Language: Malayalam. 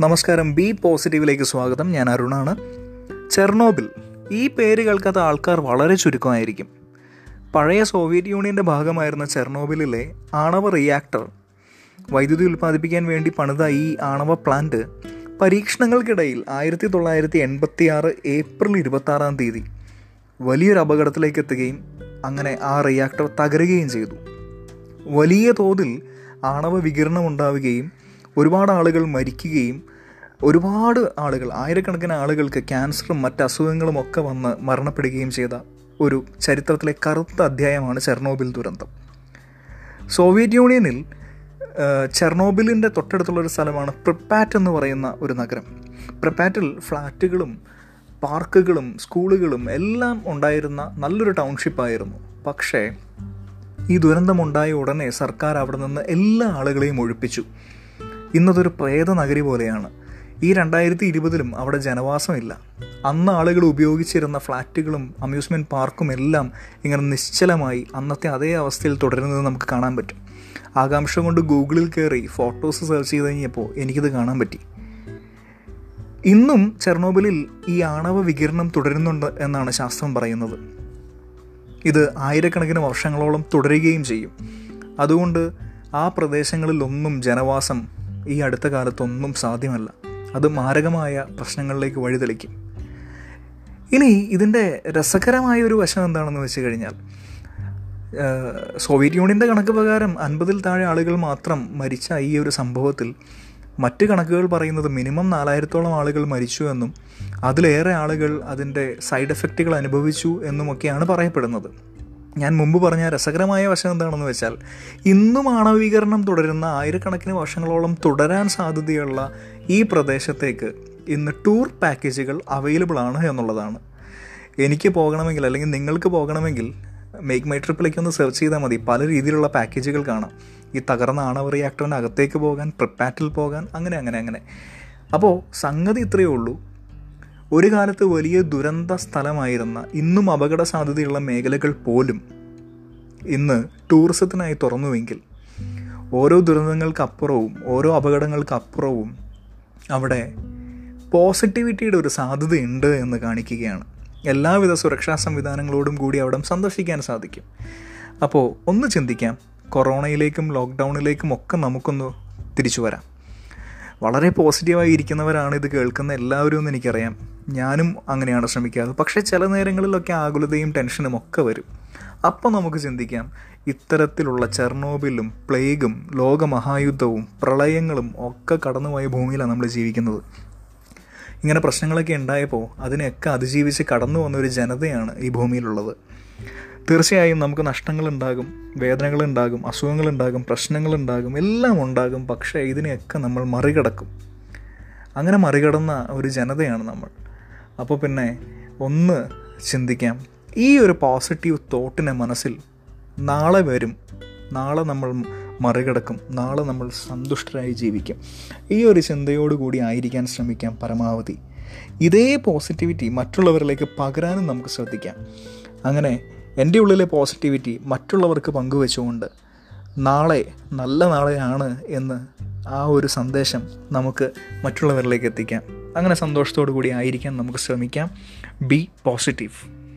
നമസ്കാരം. ബി പോസിറ്റീവിലേക്ക് സ്വാഗതം. ഞാൻ അരുണാണ്. ചെർണോബിൽ ഈ പേര് കേൾക്കാത്ത ആൾക്കാർ വളരെ ചുരുക്കമായിരിക്കും. പഴയ സോവിയറ്റ് യൂണിയന്റെ ഭാഗമായിരുന്ന ചെർണോബിലിലെ ആണവ റിയാക്ടർ വൈദ്യുതി ഉൽപ്പാദിപ്പിക്കാൻ വേണ്ടി പണിത ഈ ആണവ പ്ലാന്റ് പരീക്ഷണങ്ങൾക്കിടയിൽ ആയിരത്തി തൊള്ളായിരത്തി എൺപത്തി ആറ് ഏപ്രിൽ ഇരുപത്തി ആറാം തീയതി വലിയൊരു അപകടത്തിലേക്ക് എത്തുകയും അങ്ങനെ ആ റിയാക്ടർ തകരുകയും ചെയ്തു. വലിയ തോതിൽ ആണവ വികിരണം ഉണ്ടാവുകയും ഒരുപാട് ആളുകൾ മരിക്കുകയും ഒരുപാട് ആളുകൾ ആയിരക്കണക്കിന് ആളുകൾക്ക് ക്യാൻസറും മറ്റ് അസുഖങ്ങളും ഒക്കെ വന്ന് മരണപ്പെടുകയും ചെയ്ത ഒരു ചരിത്രത്തിലെ കറുത്ത അധ്യായമാണ് ചെർണോബിൽ ദുരന്തം. സോവിയറ്റ് യൂണിയനിൽ ചെർണോബിലിന്റെ തൊട്ടടുത്തുള്ളൊരു സ്ഥലമാണ് പ്രിപ്പാറ്റ് എന്ന് പറയുന്ന ഒരു നഗരം. പ്രിപ്പാറ്റിൽ ഫ്ലാറ്റുകളും പാർക്കുകളും സ്കൂളുകളും എല്ലാം ഉണ്ടായിരുന്ന നല്ലൊരു ടൗൺഷിപ്പായിരുന്നു പക്ഷേ ഈ ദുരന്തമുണ്ടായ ഉടനെ സർക്കാർ അവിടെ നിന്ന് എല്ലാ ആളുകളെയും ഒഴിപ്പിച്ചു. ഇന്നതൊരു പ്രേത നഗരി പോലെയാണ്. ഈ രണ്ടായിരത്തി ഇരുപതിലും അവിടെ ജനവാസമില്ല. അന്ന് ആളുകൾ ഉപയോഗിച്ചിരുന്ന ഫ്ലാറ്റുകളും അമ്യൂസ്മെന്റ് പാർക്കും എല്ലാം ഇങ്ങനെ നിശ്ചലമായി അന്നത്തെ അതേ അവസ്ഥയിൽ തുടരുന്നത് നമുക്ക് കാണാൻ പറ്റും. ആകാംക്ഷ കൊണ്ട് ഗൂഗിളിൽ കയറി ഫോട്ടോസ് സെർച്ച് ചെയ്ത് കഴിഞ്ഞപ്പോൾ എനിക്കിത് കാണാൻ പറ്റി. ഇന്നും ചെർണോബിലിൽ ഈ ആണവ വികിരണം തുടരുന്നുണ്ട് എന്നാണ് ശാസ്ത്രം പറയുന്നത്. ഇത് ആയിരക്കണക്കിന് വർഷങ്ങളോളം തുടരുകയും ചെയ്യും. അതുകൊണ്ട് ആ പ്രദേശങ്ങളിലൊന്നും ജനവാസം ഈ അടുത്ത കാലത്തൊന്നും സാധ്യമല്ല. അത് മാരകമായ പ്രശ്നങ്ങളിലേക്ക് വഴിതെളിക്കും ഇനി ഇതിന്റെ രസകരമായ ഒരു വശം എന്താണെന്ന് വെച്ച് കഴിഞ്ഞാൽ സോവിയറ്റ് യൂണിയന്റെ കണക്ക് പ്രകാരം അൻപതിൽ താഴെ ആളുകൾ മാത്രം മരിച്ച ഈ ഒരു സംഭവത്തിൽ മറ്റ് കണക്കുകൾ പറയുന്നത് മിനിമം നാലായിരത്തോളം ആളുകൾ മരിച്ചു എന്നും അതിലേറെ ആളുകൾ അതിന്റെ സൈഡ് എഫക്റ്റുകൾ അനുഭവിച്ചു എന്നുമൊക്കെയാണ് പറയപ്പെടുന്നത്. ഞാൻ മുമ്പ് പറഞ്ഞ രസകരമായ വശം എന്താണെന്ന് വെച്ചാൽ ഇന്നും ആണവീകരണം തുടരുന്ന ആയിരക്കണക്കിന് വർഷങ്ങളോളം തുടരാൻ സാധ്യതയുള്ള ഈ പ്രദേശത്തേക്ക് ഇന്ന് ടൂർ പാക്കേജുകൾ അവൈലബിൾ ആണ് എന്നുള്ളതാണ്. എനിക്ക് പോകണമെങ്കിൽ അല്ലെങ്കിൽ നിങ്ങൾക്ക് പോകണമെങ്കിൽ മേക്ക് മൈ ട്രിപ്പിലേക്ക് ഒന്ന് സെർച്ച് ചെയ്താൽ മതി. പല രീതിയിലുള്ള പാക്കേജുകൾ കാണാം. ഈ തകർന്ന ആണവ റിയാക്ടറിന് അകത്തേക്ക് പോകാൻ പ്രിപ്പാറ്റിൽ പോകാൻ അങ്ങനെ അങ്ങനെ അങ്ങനെ. അപ്പോൾ സംഗതി ഇത്രയേ ഉള്ളൂ. ഒരു കാലത്ത് വലിയ ദുരന്ത സ്ഥലമായിരുന്ന ഇന്നും അപകട സാധ്യതയുള്ള മേഖലകൾ പോലും ഇന്ന് ടൂറിസത്തിനായി തുറന്നുവെങ്കിൽ ഓരോ ദുരന്തങ്ങൾക്കപ്പുറവും ഓരോ അപകടങ്ങൾക്കപ്പുറവും അവിടെ പോസിറ്റിവിറ്റിയുടെ ഒരു സാധ്യതയുണ്ട് എന്ന് കാണിക്കുകയാണ്. എല്ലാവിധ സുരക്ഷാ സംവിധാനങ്ങളോടും കൂടി അവിടെ സന്ദർശിക്കാൻ സാധിക്കും. അപ്പോൾ ഒന്ന് ചിന്തിക്കാം കൊറോണയിലേക്കും ലോക്ക്ഡൗണിലേക്കും ഒക്കെ നമുക്കൊന്ന് തിരിച്ചു വരാം. വളരെ പോസിറ്റീവായി ഇരിക്കുന്നവരാണ് ഇത് കേൾക്കുന്ന എല്ലാവരും എന്ന് എനിക്കറിയാം. ഞാനും അങ്ങനെയാണ് ശ്രമിക്കാറ്. പക്ഷേ ചില നേരങ്ങളിലൊക്കെ ആകുലതയും ടെൻഷനും ഒക്കെ വരും. അപ്പോൾ നമുക്ക് ചിന്തിക്കാം ഇത്തരത്തിലുള്ള ചെർണോബിലും പ്ലേഗും ലോകമഹായുദ്ധവും പ്രളയങ്ങളും ഒക്കെ കടന്നുപോയ ഭൂമിയിലാണ് നമ്മൾ ജീവിക്കുന്നത്. ഇങ്ങനെ പ്രശ്നങ്ങളൊക്കെ ഉണ്ടായപ്പോൾ അതിനെയൊക്കെ അതിജീവിച്ച് കടന്നു വന്ന ഒരു ജനതയാണ് ഈ ഭൂമിയിലുള്ളത്. തീർച്ചയായും നമുക്ക് നഷ്ടങ്ങളുണ്ടാകും വേദനകളുണ്ടാകും അസുഖങ്ങളുണ്ടാകും പ്രശ്നങ്ങളുണ്ടാകും എല്ലാം ഉണ്ടാകും. പക്ഷേ ഇതിനെയൊക്കെ നമ്മൾ മറികടക്കും. അങ്ങനെ മറികടന്ന ഒരു ജനതയാണ് നമ്മൾ. അപ്പോൾ പിന്നെ ഒന്ന് ചിന്തിക്കാം. ഈ ഒരു പോസിറ്റീവ് തോട്ടിനെ മനസ്സിൽ നാളെ വരും. നാളെ നമ്മൾ മറികടക്കും. നാളെ നമ്മൾ സന്തുഷ്ടരായി ജീവിക്കും. ഈ ഒരു ചിന്തയോടുകൂടി ആയിരിക്കാൻ ശ്രമിക്കാം പരമാവധി. ഇതേ പോസിറ്റിവിറ്റി മറ്റുള്ളവരിലേക്ക് പകരാനും നമുക്ക് ശ്രദ്ധിക്കാം. അങ്ങനെ എന്റെ ഉള്ളിലെ പോസിറ്റിവിറ്റി മറ്റുള്ളവർക്ക് പങ്കുവെച്ചുകൊണ്ട് നാളെ നല്ല നാളെയാണ് എന്ന് ആ ഒരു സന്ദേശം നമുക്ക് മറ്റുള്ളവരിലേക്ക് എത്തിക്കാം. അങ്ങനെ സന്തോഷത്തോടു കൂടി ആയിരിക്കാൻ നമുക്ക് ശ്രമിക്കാം. B positive